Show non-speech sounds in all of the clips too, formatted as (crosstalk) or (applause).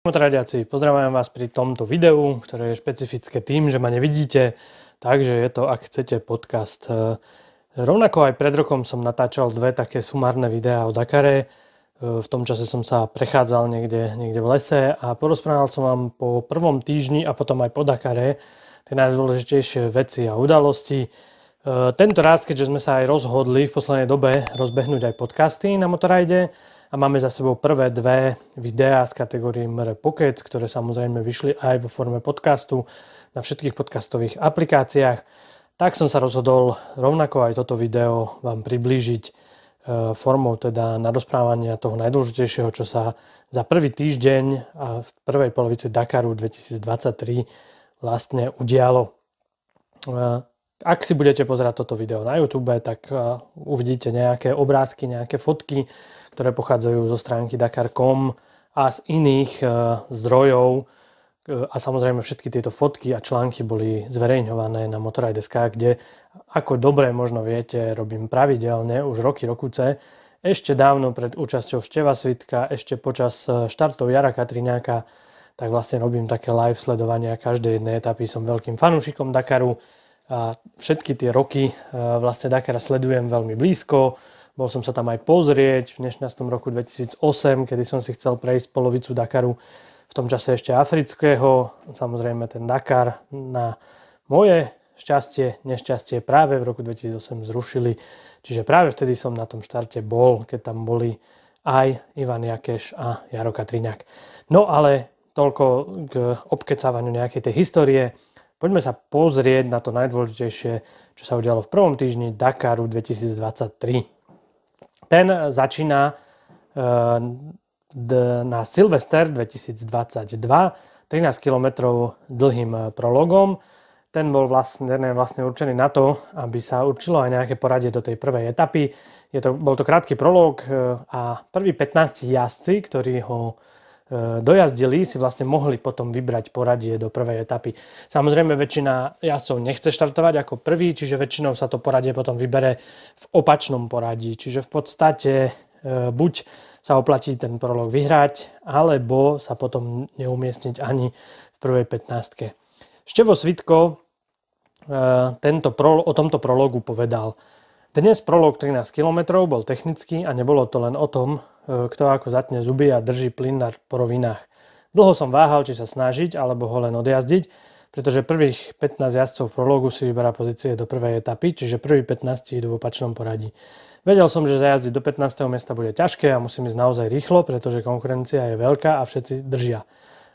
Motoradiaci, pozdravujem vás pri tomto videu, ktoré je špecifické tým, že ma nevidíte, takže je to, ak chcete, podcast. E, rovnako aj pred rokom som natáčal dve také sumárne videá o Dakare. E, v tom čase som sa prechádzal niekde, niekde v lese a porozprával som vám po prvom týždni a potom aj po Dakare tie najdôležitejšie veci a udalosti. E, tento raz, keďže sme sa aj rozhodli v poslednej dobe rozbehnúť aj podcasty na Motorajde, a máme za sebou prvé dve videá z kategórie MR Pocket, ktoré samozrejme vyšli aj vo forme podcastu na všetkých podcastových aplikáciách. Tak som sa rozhodol rovnako aj toto video vám priblížiť e, formou teda na rozprávania toho najdôležitejšieho, čo sa za prvý týždeň a v prvej polovici Dakaru 2023 vlastne udialo. Ak si budete pozerať toto video na YouTube, tak e, uvidíte nejaké obrázky, nejaké fotky, ktoré pochádzajú zo stránky Dakar.com a z iných e, zdrojov. E, a samozrejme všetky tieto fotky a články boli zverejňované na Motorride.sk, kde, ako dobre možno viete, robím pravidelne už roky, rokuce. Ešte dávno pred účasťou Števa Svitka, ešte počas štartov Jara Katriňáka, tak vlastne robím také live sledovania každej jednej etapy. Som veľkým fanúšikom Dakaru a všetky tie roky vlastne Dakar sledujem veľmi blízko bol som sa tam aj pozrieť v 16. roku 2008, kedy som si chcel prejsť polovicu Dakaru, v tom čase ešte afrického. Samozrejme ten Dakar na moje šťastie, nešťastie práve v roku 2008 zrušili. Čiže práve vtedy som na tom štarte bol, keď tam boli aj Ivan Jakeš a Jaro Katriňák. No ale toľko k obkecávaniu nejakej tej histórie. Poďme sa pozrieť na to najdôležitejšie, čo sa udialo v prvom týždni Dakaru 2023. Ten začína eh, na Silvester 2022 13 km dlhým eh, prologom. Ten bol vlastne, vlastne určený na to, aby sa určilo aj nejaké poradie do tej prvej etapy. Je to, bol to krátky prolog eh, a prví 15 jazdci, ktorí ho E, dojazdili, si vlastne mohli potom vybrať poradie do prvej etapy. Samozrejme väčšina jazdcov nechce štartovať ako prvý, čiže väčšinou sa to poradie potom vybere v opačnom poradí. Čiže v podstate e, buď sa oplatí ten prolog vyhrať, alebo sa potom neumiestniť ani v prvej 15. Števo Svitko e, tento, o tomto prologu povedal. Dnes prolog 13 km bol technický a nebolo to len o tom, E, kto ako zatne zuby a drží plyn na porovinách. Dlho som váhal, či sa snažiť, alebo ho len odjazdiť, pretože prvých 15 jazdcov v prologu si vyberá pozície do prvej etapy, čiže prvý 15 idú v opačnom poradí. Vedel som, že zajazdiť do 15. miesta bude ťažké a musím ísť naozaj rýchlo, pretože konkurencia je veľká a všetci držia.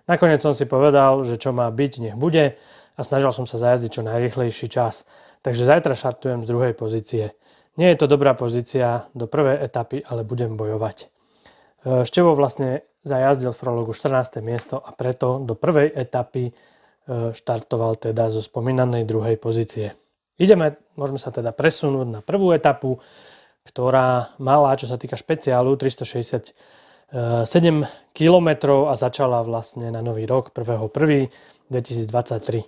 Nakoniec som si povedal, že čo má byť, nech bude a snažil som sa zajazdiť čo najrýchlejší čas. Takže zajtra šartujem z druhej pozície. Nie je to dobrá pozícia do prvej etapy, ale budem bojovať. Števo vlastne zajazdil v prologu 14. miesto a preto do prvej etapy e, štartoval teda zo spomínanej druhej pozície. Ideme, môžeme sa teda presunúť na prvú etapu, ktorá mala, čo sa týka špeciálu, 367 km a začala vlastne na nový rok 1.1.2023.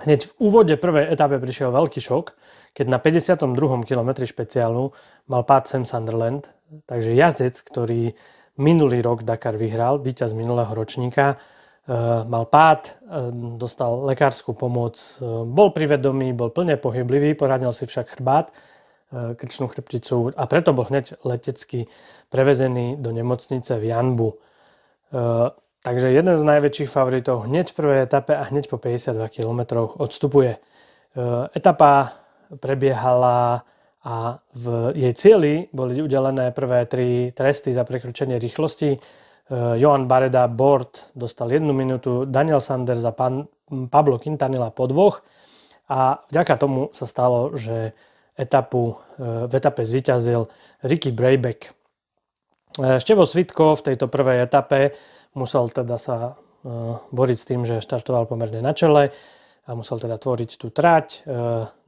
Hneď v úvode prvej etape prišiel veľký šok, keď na 52. kilometri špeciálu mal pád Sam Sunderland, takže jazdec, ktorý minulý rok Dakar vyhral, víťaz minulého ročníka, e, mal pád, e, dostal lekárskú pomoc, e, bol privedomý, bol plne pohyblivý, poradil si však chrbát, krčnú chrbticu a preto bol hneď letecky prevezený do nemocnice v Janbu. Takže jeden z najväčších favoritov hneď v prvej etape a hneď po 52 km odstupuje. Etapa prebiehala a v jej cieli boli udelené prvé tri tresty za prekročenie rýchlosti. E, Johan Bareda Bord dostal jednu minútu, Daniel Sanders a pan Pablo Quintanilla po dvoch a vďaka tomu sa stalo, že etapu, e, v etape zvíťazil Ricky Brayback. E, Števo Svitko v tejto prvej etape musel teda sa boriť s tým, že štartoval pomerne na čele a musel teda tvoriť tú trať.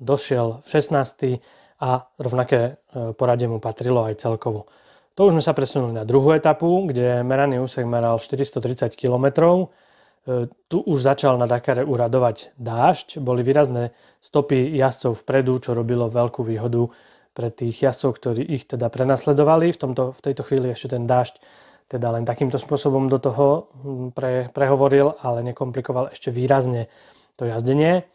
Došiel v 16 a rovnaké e, poradie mu patrilo aj celkovo. To už sme sa presunuli na druhú etapu, kde meraný úsek meral 430 km. Tu už začal na Dakare uradovať dážď, boli výrazné stopy jazdcov vpredu, čo robilo veľkú výhodu pre tých jazdcov, ktorí ich teda prenasledovali. V, tomto, v tejto chvíli ešte ten dážď teda len takýmto spôsobom do toho pre, prehovoril, ale nekomplikoval ešte výrazne to jazdenie.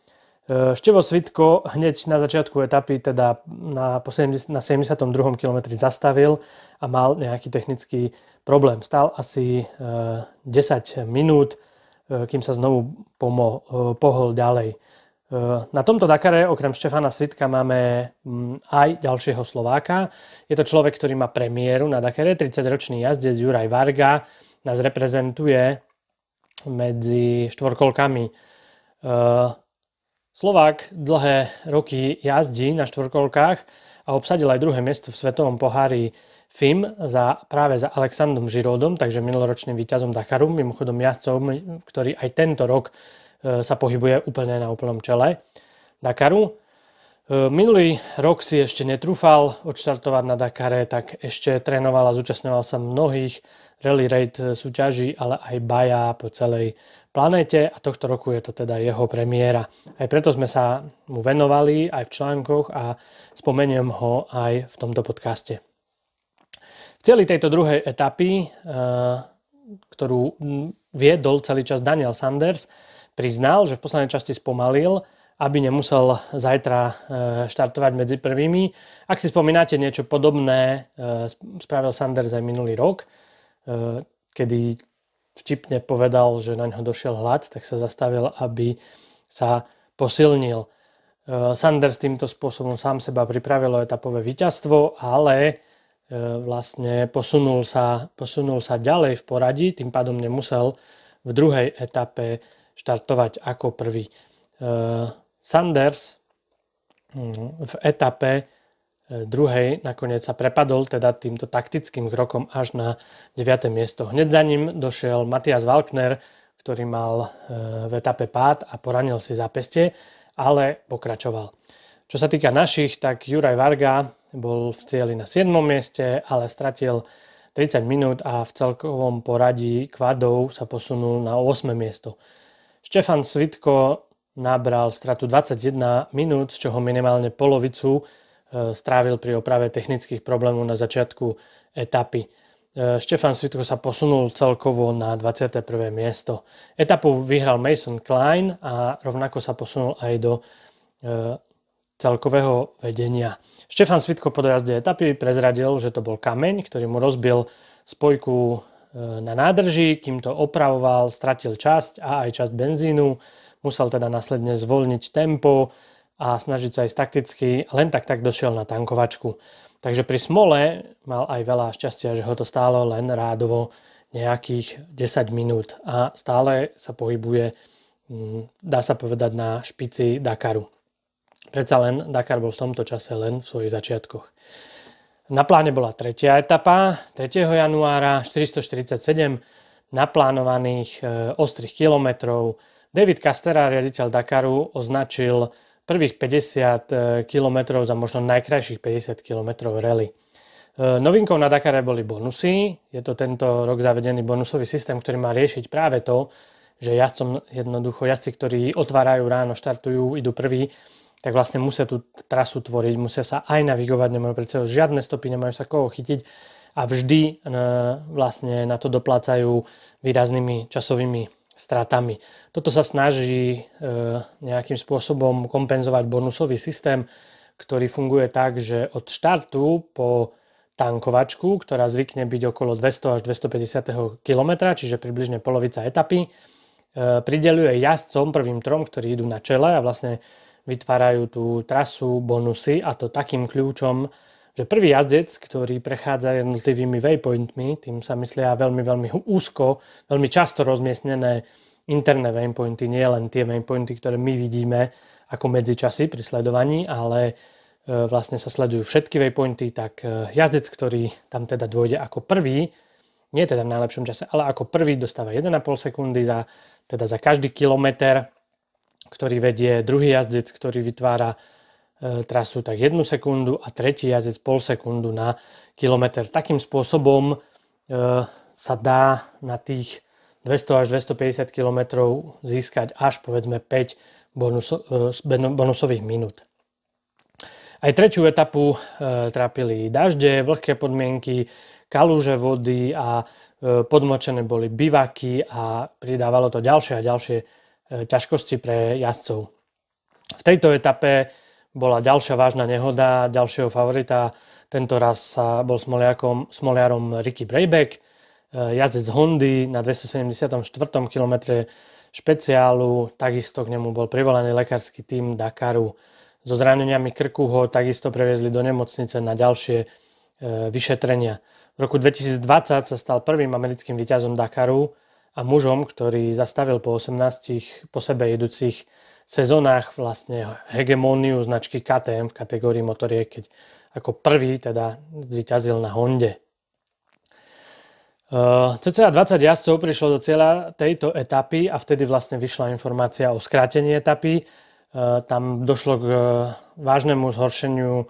Števo Svitko hneď na začiatku etapy, teda na, 70, na 72. km zastavil a mal nejaký technický problém. Stal asi 10 e, minút, e, kým sa znovu pomo, pohol ďalej. Na tomto Dakare okrem Štefana Svitka máme aj ďalšieho Slováka. Je to človek, ktorý má premiéru na Dakare, 30-ročný jazdec Juraj Varga. Nás reprezentuje medzi štvorkolkami. Slovák dlhé roky jazdí na štvorkolkách a obsadil aj druhé miesto v svetovom pohári FIM za, práve za Alexandrom Žirodom, takže minuloročným víťazom Dakaru, mimochodom jazdcom, ktorý aj tento rok E, sa pohybuje úplne na úplnom čele Dakaru. E, minulý rok si ešte netrúfal odštartovať na Dakare, tak ešte trénoval a zúčastňoval sa mnohých rally raid súťaží, ale aj baja po celej planéte a tohto roku je to teda jeho premiéra. Aj preto sme sa mu venovali aj v článkoch a spomeniem ho aj v tomto podcaste. V celej tejto druhej etapy, e, ktorú viedol celý čas Daniel Sanders, priznal, že v poslednej časti spomalil, aby nemusel zajtra e, štartovať medzi prvými. Ak si spomínate, niečo podobné e, spravil Sanders aj minulý rok, kedy vtipne povedal, že na ňo došiel hlad, tak sa zastavil, aby sa posilnil. Sanders týmto spôsobom sám seba pripravil o etapové víťazstvo, ale vlastne posunul sa, posunul sa ďalej v poradí, tým pádom nemusel v druhej etape štartovať ako prvý. E, Sanders hm, v etape e, druhej nakoniec sa prepadol teda týmto taktickým krokom až na 9. miesto. Hneď za ním došiel Matias Walkner, ktorý mal e, v etape pád a poranil si zápestie, ale pokračoval. Čo sa týka našich, tak Juraj Varga bol v cieli na 7. mieste, ale stratil 30 minút a v celkovom poradí kvadov sa posunul na 8. miesto. Štefan Svitko nabral stratu 21 minút, z čoho minimálne polovicu e, strávil pri oprave technických problémov na začiatku etapy. E, Štefan Svitko sa posunul celkovo na 21. miesto. Etapu vyhral Mason Klein a rovnako sa posunul aj do e, celkového vedenia. Štefan Svitko po dojazde etapy prezradil, že to bol kameň, ktorý mu rozbil spojku na nádrži, kým to opravoval, stratil časť a aj časť benzínu, musel teda následne zvolniť tempo a snažiť sa aj takticky, len tak tak došiel na tankovačku. Takže pri smole mal aj veľa šťastia, že ho to stálo len rádovo nejakých 10 minút a stále sa pohybuje, mm, dá sa povedať, na špici Dakaru. Predsa len Dakar bol v tomto čase len v svojich začiatkoch. Na pláne bola tretia etapa, 3. januára, 447 naplánovaných e, ostrých kilometrov. David Castera, riaditeľ Dakaru, označil prvých 50 e, kilometrov za možno najkrajších 50 kilometrov rally. E, novinkou na Dakare boli bonusy. Je to tento rok zavedený bonusový systém, ktorý má riešiť práve to, že jazdcom jednoducho jazdci, ktorí otvárajú ráno, štartujú, idú prvý, tak vlastne musia tú trasu tvoriť, musia sa aj navigovať, nemajú pred sebou žiadne stopy, nemajú sa koho chytiť a vždy e, vlastne na to doplácajú výraznými časovými stratami. Toto sa snaží e, nejakým spôsobom kompenzovať bonusový systém, ktorý funguje tak, že od štartu po tankovačku, ktorá zvykne byť okolo 200 až 250 km, čiže približne polovica etapy, e, prideluje jazdcom prvým trom, ktorí idú na čele a vlastne vytvárajú tú trasu, bonusy a to takým kľúčom, že prvý jazdec, ktorý prechádza jednotlivými waypointmi, tým sa myslia veľmi, veľmi úzko, veľmi často rozmiestnené interné waypointy, nie len tie waypointy, ktoré my vidíme ako medzičasy pri sledovaní, ale e, vlastne sa sledujú všetky waypointy, tak e, jazdec, ktorý tam teda dôjde ako prvý, nie teda v najlepšom čase, ale ako prvý dostáva 1,5 sekundy za, teda za každý kilometr ktorý vedie druhý jazdec, ktorý vytvára trasu tak jednu sekundu a tretí jazdec pol sekundu na kilometr. Takým spôsobom e, sa dá na tých 200 až 250 km získať až povedzme 5 bonus, e, bonusových minút. Aj tretiu etapu e, trápili dažde, vlhké podmienky, kalúže vody a e, podmočené boli bivaky a pridávalo to ďalšie a ďalšie e, ťažkosti pre jazdcov. V tejto etape bola ďalšia vážna nehoda ďalšieho favorita. Tento raz sa bol smoliakom, smoliarom Ricky Brayback, jazdec Hondy na 274. kilometre špeciálu. Takisto k nemu bol privolaný lekársky tým Dakaru so zraneniami krku ho takisto previezli do nemocnice na ďalšie e, vyšetrenia. V roku 2020 sa stal prvým americkým víťazom Dakaru a mužom, ktorý zastavil po 18 po sebe jedúcich sezónach vlastne hegemóniu značky KTM v kategórii motoriek, keď ako prvý teda zvíťazil na Honde. Uh, cca 20 jazdcov prišlo do cieľa tejto etapy a vtedy vlastne vyšla informácia o skrátení etapy Eh, tam došlo k eh, vážnemu zhoršeniu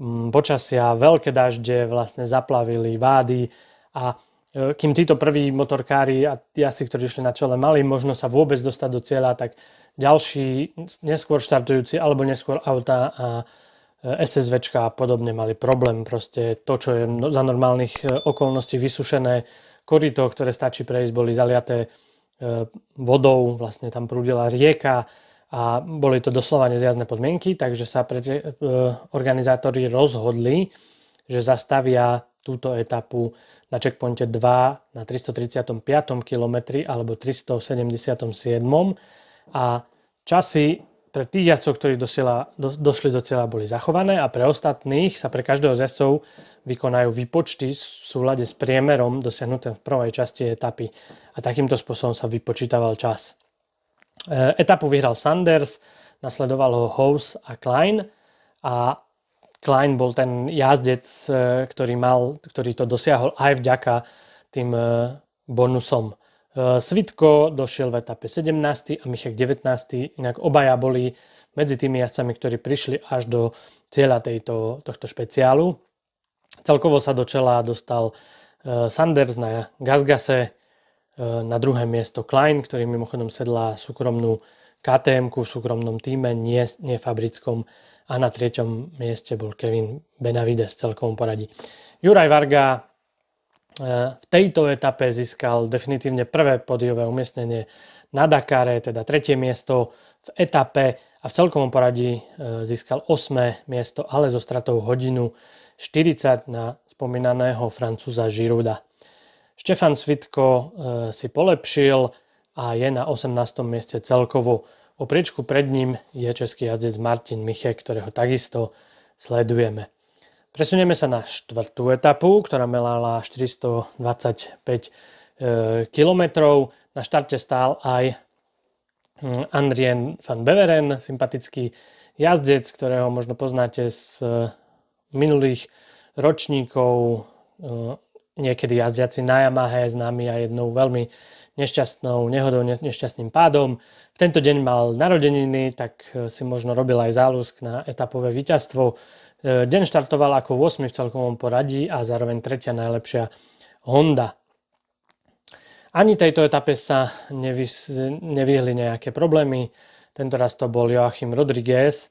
mm, počasia, veľké dažde vlastne zaplavili vády a kým títo prví motorkári a asi, ktorí išli na čele, mali možnosť sa vôbec dostať do cieľa, tak ďalší neskôr štartujúci alebo neskôr auta a SSVčka a podobne mali problém. Proste to, čo je no, za normálnych okolností vysušené korito, ktoré stačí prejsť, boli zaliaté vodou, vlastne tam prúdila rieka, a boli to doslova nezjazdné podmienky, takže sa pre, e, organizátori rozhodli, že zastavia túto etapu na checkpointe 2 na 335 km alebo 377 a časy pre tých jazdcov, ktorí dosiela, do, došli do cieľa, boli zachované a pre ostatných sa pre každého z jazdcov vykonajú výpočty v súlade s priemerom dosiahnutým v prvej časti etapy a takýmto spôsobom sa vypočítaval čas. Eh, etapu vyhral Sanders, nasledoval ho House a Klein a Klein bol ten jazdec, eh, ktorý, mal, ktorý to dosiahol aj vďaka tým eh, bonusom. Svitko došiel v etape 17. a Michek 19. Inak obaja boli medzi tými jazdcami, ktorí prišli až do cieľa tejto, tohto špeciálu. Celkovo sa do čela dostal Sanders na Gazgase, Eh, na druhé miesto Klein, ktorý mimochodom sedla súkromnú KTM v súkromnom týme, nie, nie fabrickom. A na treťom mieste bol Kevin Benavides v celkovom poradí. Juraj Varga eh, v tejto etape získal definitívne prvé podiové umiestnenie na Dakare, teda tretie miesto v etape a v celkovom poradí eh, získal 8. miesto, ale so stratou hodinu 40 na spomínaného Francúza Žiruda. Štefan Svitko e, si polepšil a je na 18. mieste celkovo. O priečku pred ním je český jazdec Martin Miche, ktorého takisto sledujeme. Presunieme sa na štvrtú etapu, ktorá melala 425 km. Na štarte stál aj hm, Andrien van Beveren, sympatický jazdec, ktorého možno poznáte z minulých ročníkov e, niekedy jazdiaci na Yamaha je známy a jednou veľmi nešťastnou nehodou, nešťastným pádom. V tento deň mal narodeniny, tak e, si možno robil aj záľusk na etapové víťazstvo. E, deň štartoval ako 8 v celkovom poradí a zároveň tretia najlepšia Honda. Ani tejto etape sa nevyhli nejaké problémy. Tento raz to bol Joachim Rodriguez,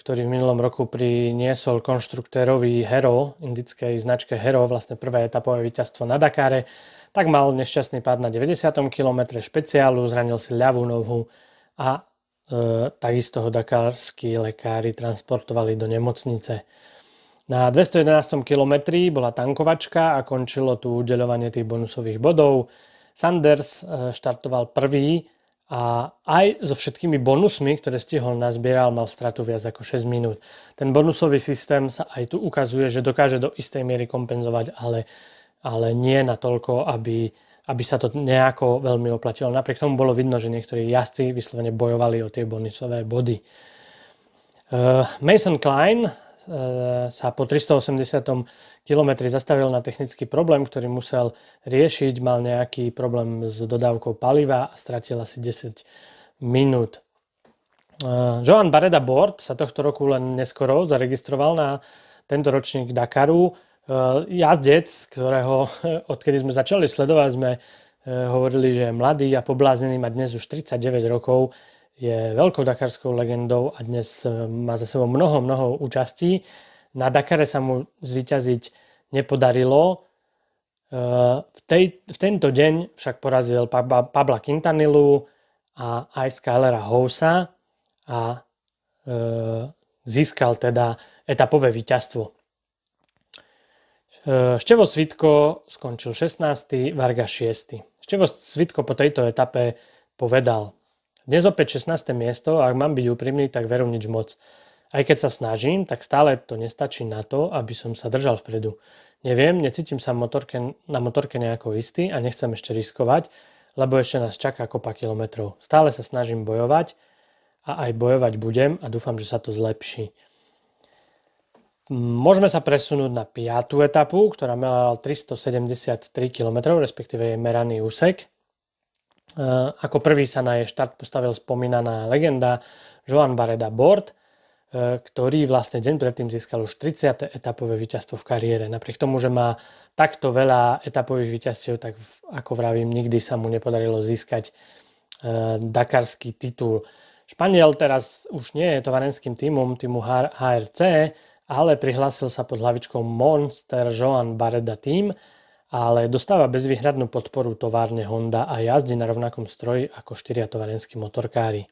ktorý v minulom roku priniesol konštruktérovi Hero, indickej značke Hero, vlastne prvé etapové víťazstvo na Dakare, tak mal nešťastný pád na 90. km špeciálu, zranil si ľavú nohu a e, takisto ho dakarskí lekári transportovali do nemocnice. Na 211. km bola tankovačka a končilo tu udeľovanie tých bonusových bodov. Sanders e, štartoval prvý a aj so všetkými bonusmi, ktoré stihol nazbieral, mal stratu viac ako 6 minút. Ten bonusový systém sa aj tu ukazuje, že dokáže do istej miery kompenzovať, ale, ale nie na toľko, aby, aby sa to nejako veľmi oplatilo. Napriek tomu bolo vidno, že niektorí jazdci vyslovene bojovali o tie bonusové body. Uh, Mason Klein uh, sa po 380 kilometri zastavil na technický problém, ktorý musel riešiť. Mal nejaký problém s dodávkou paliva a stratil asi 10 minút. Uh, Joan Bareda Bord sa tohto roku len neskoro zaregistroval na tento ročník Dakaru. Uh, jazdec, ktorého (laughs) odkedy sme začali sledovať, sme uh, hovorili, že je mladý a pobláznený, má dnes už 39 rokov, je veľkou dakarskou legendou a dnes e, má za sebou mnoho, mnoho účastí. Na Dakare sa mu zvyťaziť nepodarilo. V, tej, v tento deň však porazil Pabla Quintanilu a aj Skylera Housa a získal teda etapové víťazstvo. Števo Svitko skončil 16. Varga 6. Števo Svitko po tejto etape povedal dnes opäť 16. miesto a ak mám byť úprimný, tak veru nič moc. Aj keď sa snažím, tak stále to nestačí na to, aby som sa držal vpredu. Neviem, necítim sa motorke, na motorke nejako istý a nechcem ešte riskovať, lebo ešte nás čaká kopa kilometrov. Stále sa snažím bojovať a aj bojovať budem a dúfam, že sa to zlepší. Môžeme sa presunúť na 5. etapu, ktorá mala 373 km, respektíve je meraný úsek. Ako prvý sa na jej štart postavil spomínaná legenda Joan Bareda Bord, eh, ktorý vlastne deň predtým získal už 30. etapové víťazstvo v kariére. Napriek tomu, že má takto veľa etapových víťazstiev, tak ako vravím, nikdy sa mu nepodarilo získať eh, dakarský titul. Španiel teraz už nie je tovarenským týmom týmu HRC, ale prihlásil sa pod hlavičkou Monster Joan Bareda Team, ale dostáva bezvýhradnú podporu továrne Honda a jazdí na rovnakom stroji ako štyria továrenskí motorkári.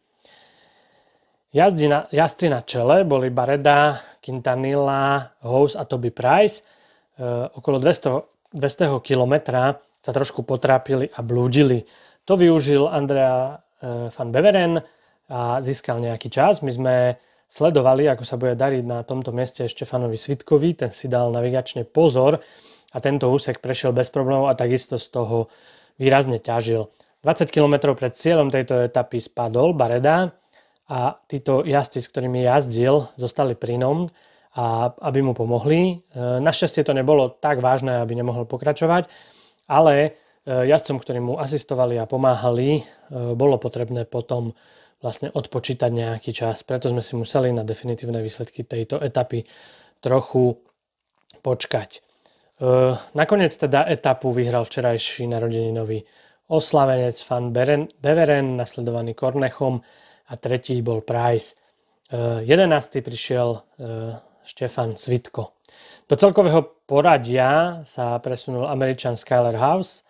Jazdí na, jazdci na čele boli Bareda, Quintanilla, House a Toby Price. E, okolo 200, 200 km sa trošku potrápili a blúdili. To využil Andrea e, van Beveren a získal nejaký čas. My sme sledovali, ako sa bude dariť na tomto mieste Štefanovi Svitkovi. Ten si dal navigačne pozor a tento úsek prešiel bez problémov a takisto z toho výrazne ťažil. 20 km pred cieľom tejto etapy spadol Bareda a títo jazdci, s ktorými jazdil, zostali pri nom a aby mu pomohli. E, našťastie to nebolo tak vážne, aby nemohol pokračovať, ale e, jazdcom, ktorí mu asistovali a pomáhali, e, bolo potrebné potom vlastne odpočítať nejaký čas. Preto sme si museli na definitívne výsledky tejto etapy trochu počkať. Nakoniec teda etapu vyhral včerajší narodeninový oslavenec Van Beveren, nasledovaný Kornechom a tretí bol Price. 11. prišiel Štefan Svitko. Do celkového poradia sa presunul Američan Skyler House,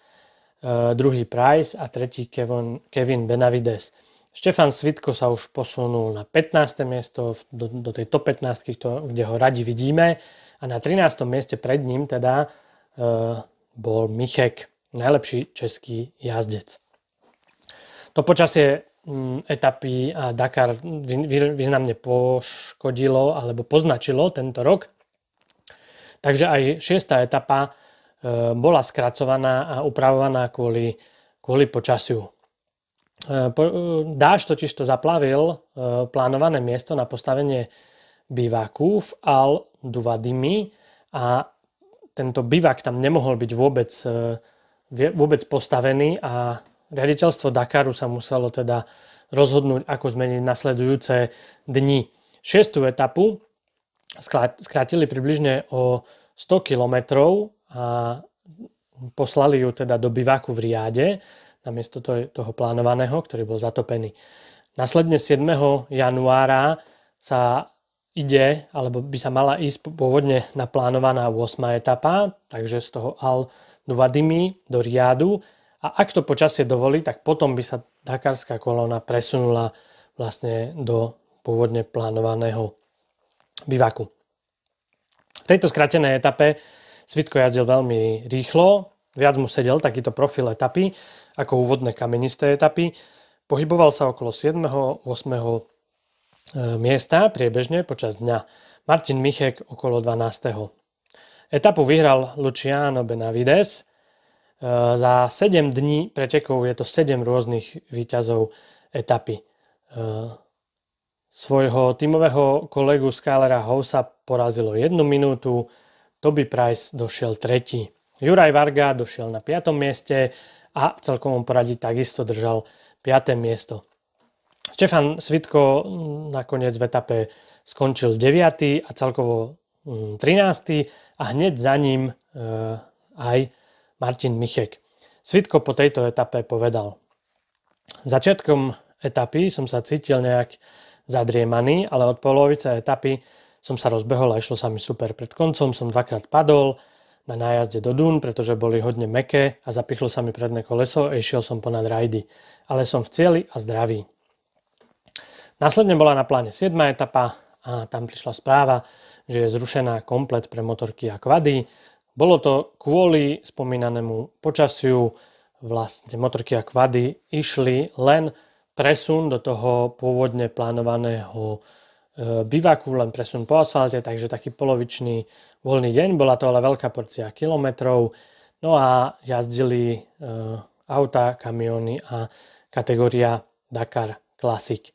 druhý Price a tretí Kevin, Kevin Benavides. Štefan Svitko sa už posunul na 15. miesto do, do tej top 15, kde ho radi vidíme a na 13. mieste pred ním teda e, bol Michek, najlepší český jazdec. To počasie m, etapy a Dakar významne poškodilo alebo poznačilo tento rok. Takže aj šiestá etapa e, bola skracovaná a upravovaná kvôli, kvôli počasiu. E, e, dáž totiž to zaplavil e, plánované miesto na postavenie bivaku v Al Duvadimi a tento bivak tam nemohol byť vôbec, vôbec postavený a riaditeľstvo Dakaru sa muselo teda rozhodnúť, ako zmeniť nasledujúce dni. Šestú etapu skrátili približne o 100 km a poslali ju teda do bivaku v Riade, namiesto toho plánovaného, ktorý bol zatopený. Nasledne 7. januára sa ide, alebo by sa mala ísť pôvodne naplánovaná 8. etapa, takže z toho Al Nuvadimi do Riadu. A ak to počasie dovolí, tak potom by sa Dakarská kolóna presunula vlastne do pôvodne plánovaného bivaku. V tejto skratenej etape Svitko jazdil veľmi rýchlo, viac mu sedel takýto profil etapy ako úvodné kamenisté etapy. Pohyboval sa okolo 7. 8 E, miesta priebežne počas dňa. Martin Michek okolo 12. Etapu vyhral Luciano Benavides. E, za 7 dní pretekov je to 7 rôznych výťazov etapy. E, svojho tímového kolegu Skylera Housa porazilo 1 minútu, Toby Price došiel tretí. Juraj Varga došiel na 5. mieste a v celkovom poradí takisto držal 5. miesto. Štefan Svitko mm, nakoniec v etape skončil 9. a celkovo 13. Mm, a hneď za ním e, aj Martin Michek. Svitko po tejto etape povedal. Začiatkom etapy som sa cítil nejak zadriemaný, ale od polovice etapy som sa rozbehol a išlo sa mi super. Pred koncom som dvakrát padol na nájazde do Dún, pretože boli hodne meké a zapichlo sa mi predné koleso a išiel som ponad rajdy. Ale som v cieli a zdravý. Následne bola na pláne 7. etapa a tam prišla správa, že je zrušená komplet pre motorky a kvady. Bolo to kvôli spomínanému počasiu, vlastne motorky a kvady išli len presun do toho pôvodne plánovaného e, bivaku, len presun po asfalte, takže taký polovičný voľný deň. Bola to ale veľká porcia kilometrov. No a jazdili e, auta, kamiony a kategória Dakar Classic. E,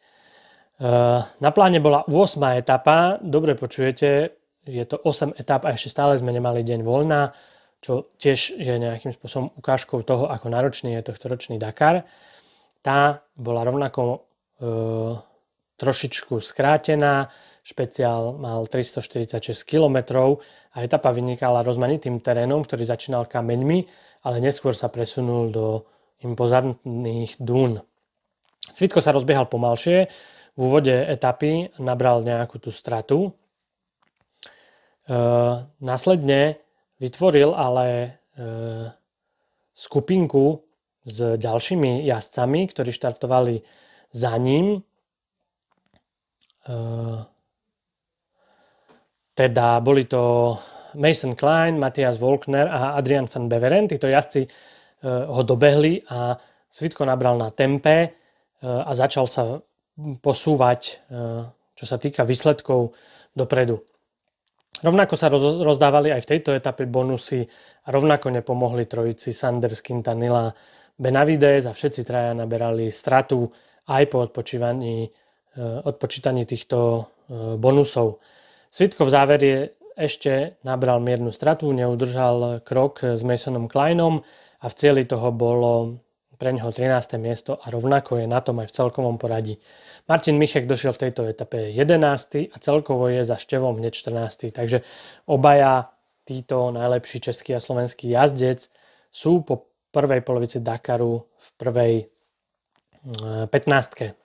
na pláne bola 8. etapa, dobre počujete, je to 8 etap a ešte stále sme nemali deň voľná, čo tiež je nejakým spôsobom ukážkou toho, ako náročný je tohto ročný Dakar tá bola rovnako e, trošičku skrátená, špeciál mal 346 km a etapa vynikala rozmanitým terénom, ktorý začínal kameňmi, ale neskôr sa presunul do impozantných dún. Svitko sa rozbiehal pomalšie, v úvode etapy nabral nejakú tú stratu. E, následne vytvoril ale e, skupinku s ďalšími jazdcami, ktorí štartovali za ním. E, teda boli to Mason Klein, Matthias Volkner a Adrian van Beveren. Títo jazdci e, ho dobehli a Svitko nabral na tempe e, a začal sa posúvať, čo sa týka výsledkov dopredu. Rovnako sa rozdávali aj v tejto etape bonusy a rovnako nepomohli trojici Sanders, Quintanilla Benavides a všetci traja naberali stratu aj po e, odpočítaní týchto e, bonusov. Svitko v závere ešte nabral miernu stratu, neudržal krok s Masonom Kleinom a v cieli toho bolo pre neho 13. miesto a rovnako je na tom aj v celkovom poradí. Martin Michek došiel v tejto etape 11. a celkovo je za Števom hneď 14. Takže obaja títo najlepší český a slovenský jazdec sú po prvej polovici Dakaru v prvej 15. Eh,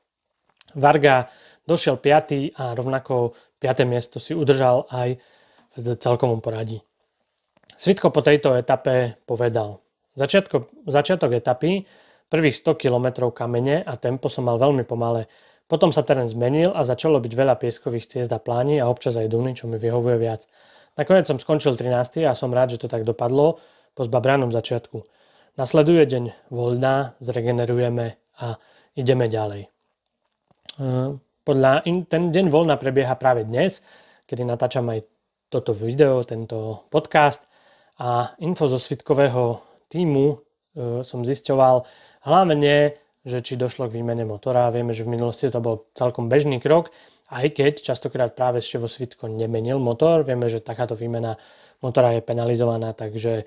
Varga došiel 5. a rovnako 5. miesto si udržal aj v celkovom poradí. Svitko po tejto etape povedal. Začiatko, začiatok etapy, prvých 100 km kamene a tempo som mal veľmi pomalé. Potom sa terén zmenil a začalo byť veľa pieskových ciest a pláni a občas aj duny, čo mi vyhovuje viac. Nakoniec som skončil 13. a som rád, že to tak dopadlo po zbabranom začiatku. Nasleduje deň voľná, zregenerujeme a ideme ďalej. E, podľa, ten deň voľna prebieha práve dnes, kedy natáčam aj toto video, tento podcast a info zo svitkového týmu e, som zisťoval hlavne, že či došlo k výmene motora. Vieme, že v minulosti to bol celkom bežný krok, aj keď častokrát práve Števo Svitko nemenil motor. Vieme, že takáto výmena motora je penalizovaná, takže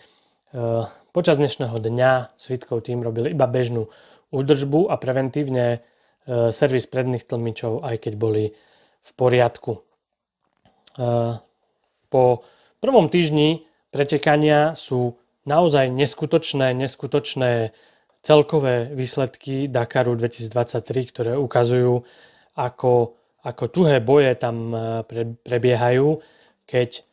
Eh, počas dnešného dňa Svitkov tým robil iba bežnú údržbu a preventívne servis predných tlmičov, aj keď boli v poriadku. Eh, po prvom týždni pretekania sú naozaj neskutočné, neskutočné celkové výsledky Dakaru 2023, ktoré ukazujú, ako, ako tuhé boje tam prebiehajú, keď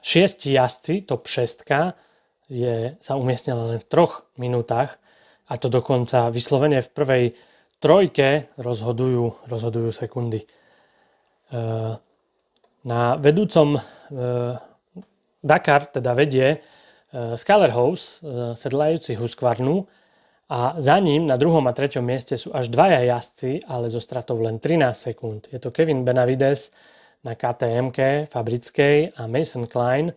Šiesti jazdci, top 6, je, sa umiestnila len v troch minútach a to dokonca vyslovene v prvej trojke rozhodujú, rozhodujú sekundy. E, na vedúcom e, Dakar teda vedie e, Skyler House, sedlajúci Husqvarnu a za ním na druhom a treťom mieste sú až dvaja jazdci, ale zo stratou len 13 sekúnd. Je to Kevin Benavides, na ktm fabrickej a Mason Klein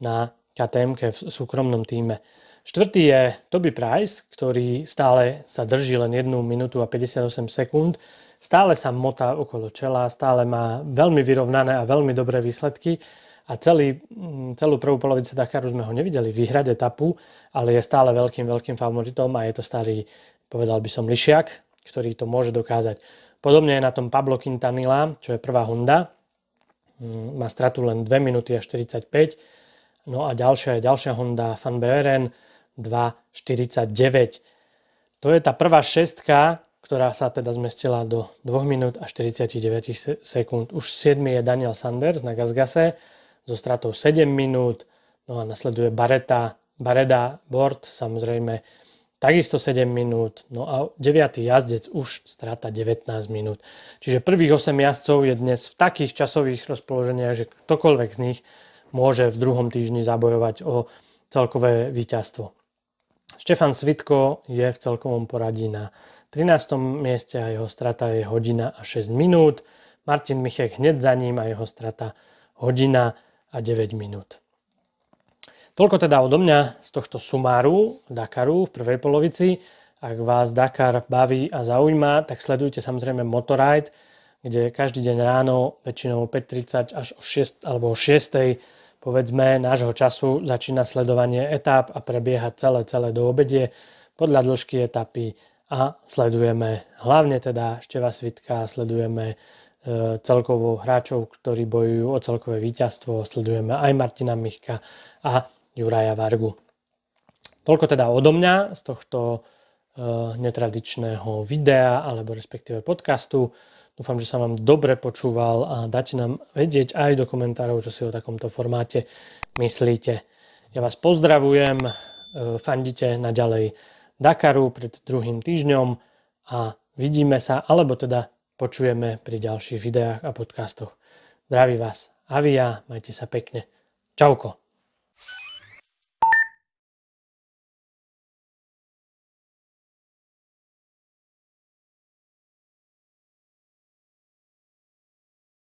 na ktm v súkromnom týme. Štvrtý je Toby Price, ktorý stále sa drží len 1 minútu a 58 sekúnd. Stále sa motá okolo čela, stále má veľmi vyrovnané a veľmi dobré výsledky a celý, mm, celú prvú polovicu Dakaru sme ho nevideli vyhrať etapu, ale je stále veľkým, veľkým favoritom a je to starý, povedal by som, lišiak, ktorý to môže dokázať. Podobne je na tom Pablo Quintanilla, čo je prvá Honda, má stratu len 2 minúty a 45. No a ďalšia je ďalšia Honda Van Beveren 2.49. To je tá prvá šestka, ktorá sa teda zmestila do 2 minút a 49 sekúnd. Už 7 je Daniel Sanders na Gazgase so stratou 7 minút, no a nasleduje Bareta, Bareda Bord, samozrejme takisto 7 minút, no a 9. jazdec už strata 19 minút. Čiže prvých 8 jazdcov je dnes v takých časových rozpoloženiach, že ktokoľvek z nich môže v druhom týždni zabojovať o celkové víťazstvo. Štefan Svitko je v celkovom poradí na 13. mieste a jeho strata je hodina a 6 minút. Martin Michek hneď za ním a jeho strata hodina a 9 minút. Toľko teda odo mňa z tohto sumáru Dakaru v prvej polovici. Ak vás Dakar baví a zaujíma, tak sledujte samozrejme Motoride, kde každý deň ráno, väčšinou 5.30 až o 6 alebo o 6 povedzme nášho času začína sledovanie etáp a prebieha celé, celé do obedie podľa dĺžky etapy a sledujeme hlavne teda Števa Svitka, sledujeme e, celkovo hráčov, ktorí bojujú o celkové víťazstvo, sledujeme aj Martina Michka a Juraja Vargu. Toľko teda odo mňa z tohto e, netradičného videa alebo respektíve podcastu. Dúfam, že sa vám dobre počúval a dáte nám vedieť aj do komentárov, čo si o takomto formáte myslíte. Ja vás pozdravujem, e, fandite naďalej Dakaru pred druhým týždňom a vidíme sa, alebo teda počujeme pri ďalších videách a podcastoch. Zdraví vás Avia, majte sa pekne. Čauko.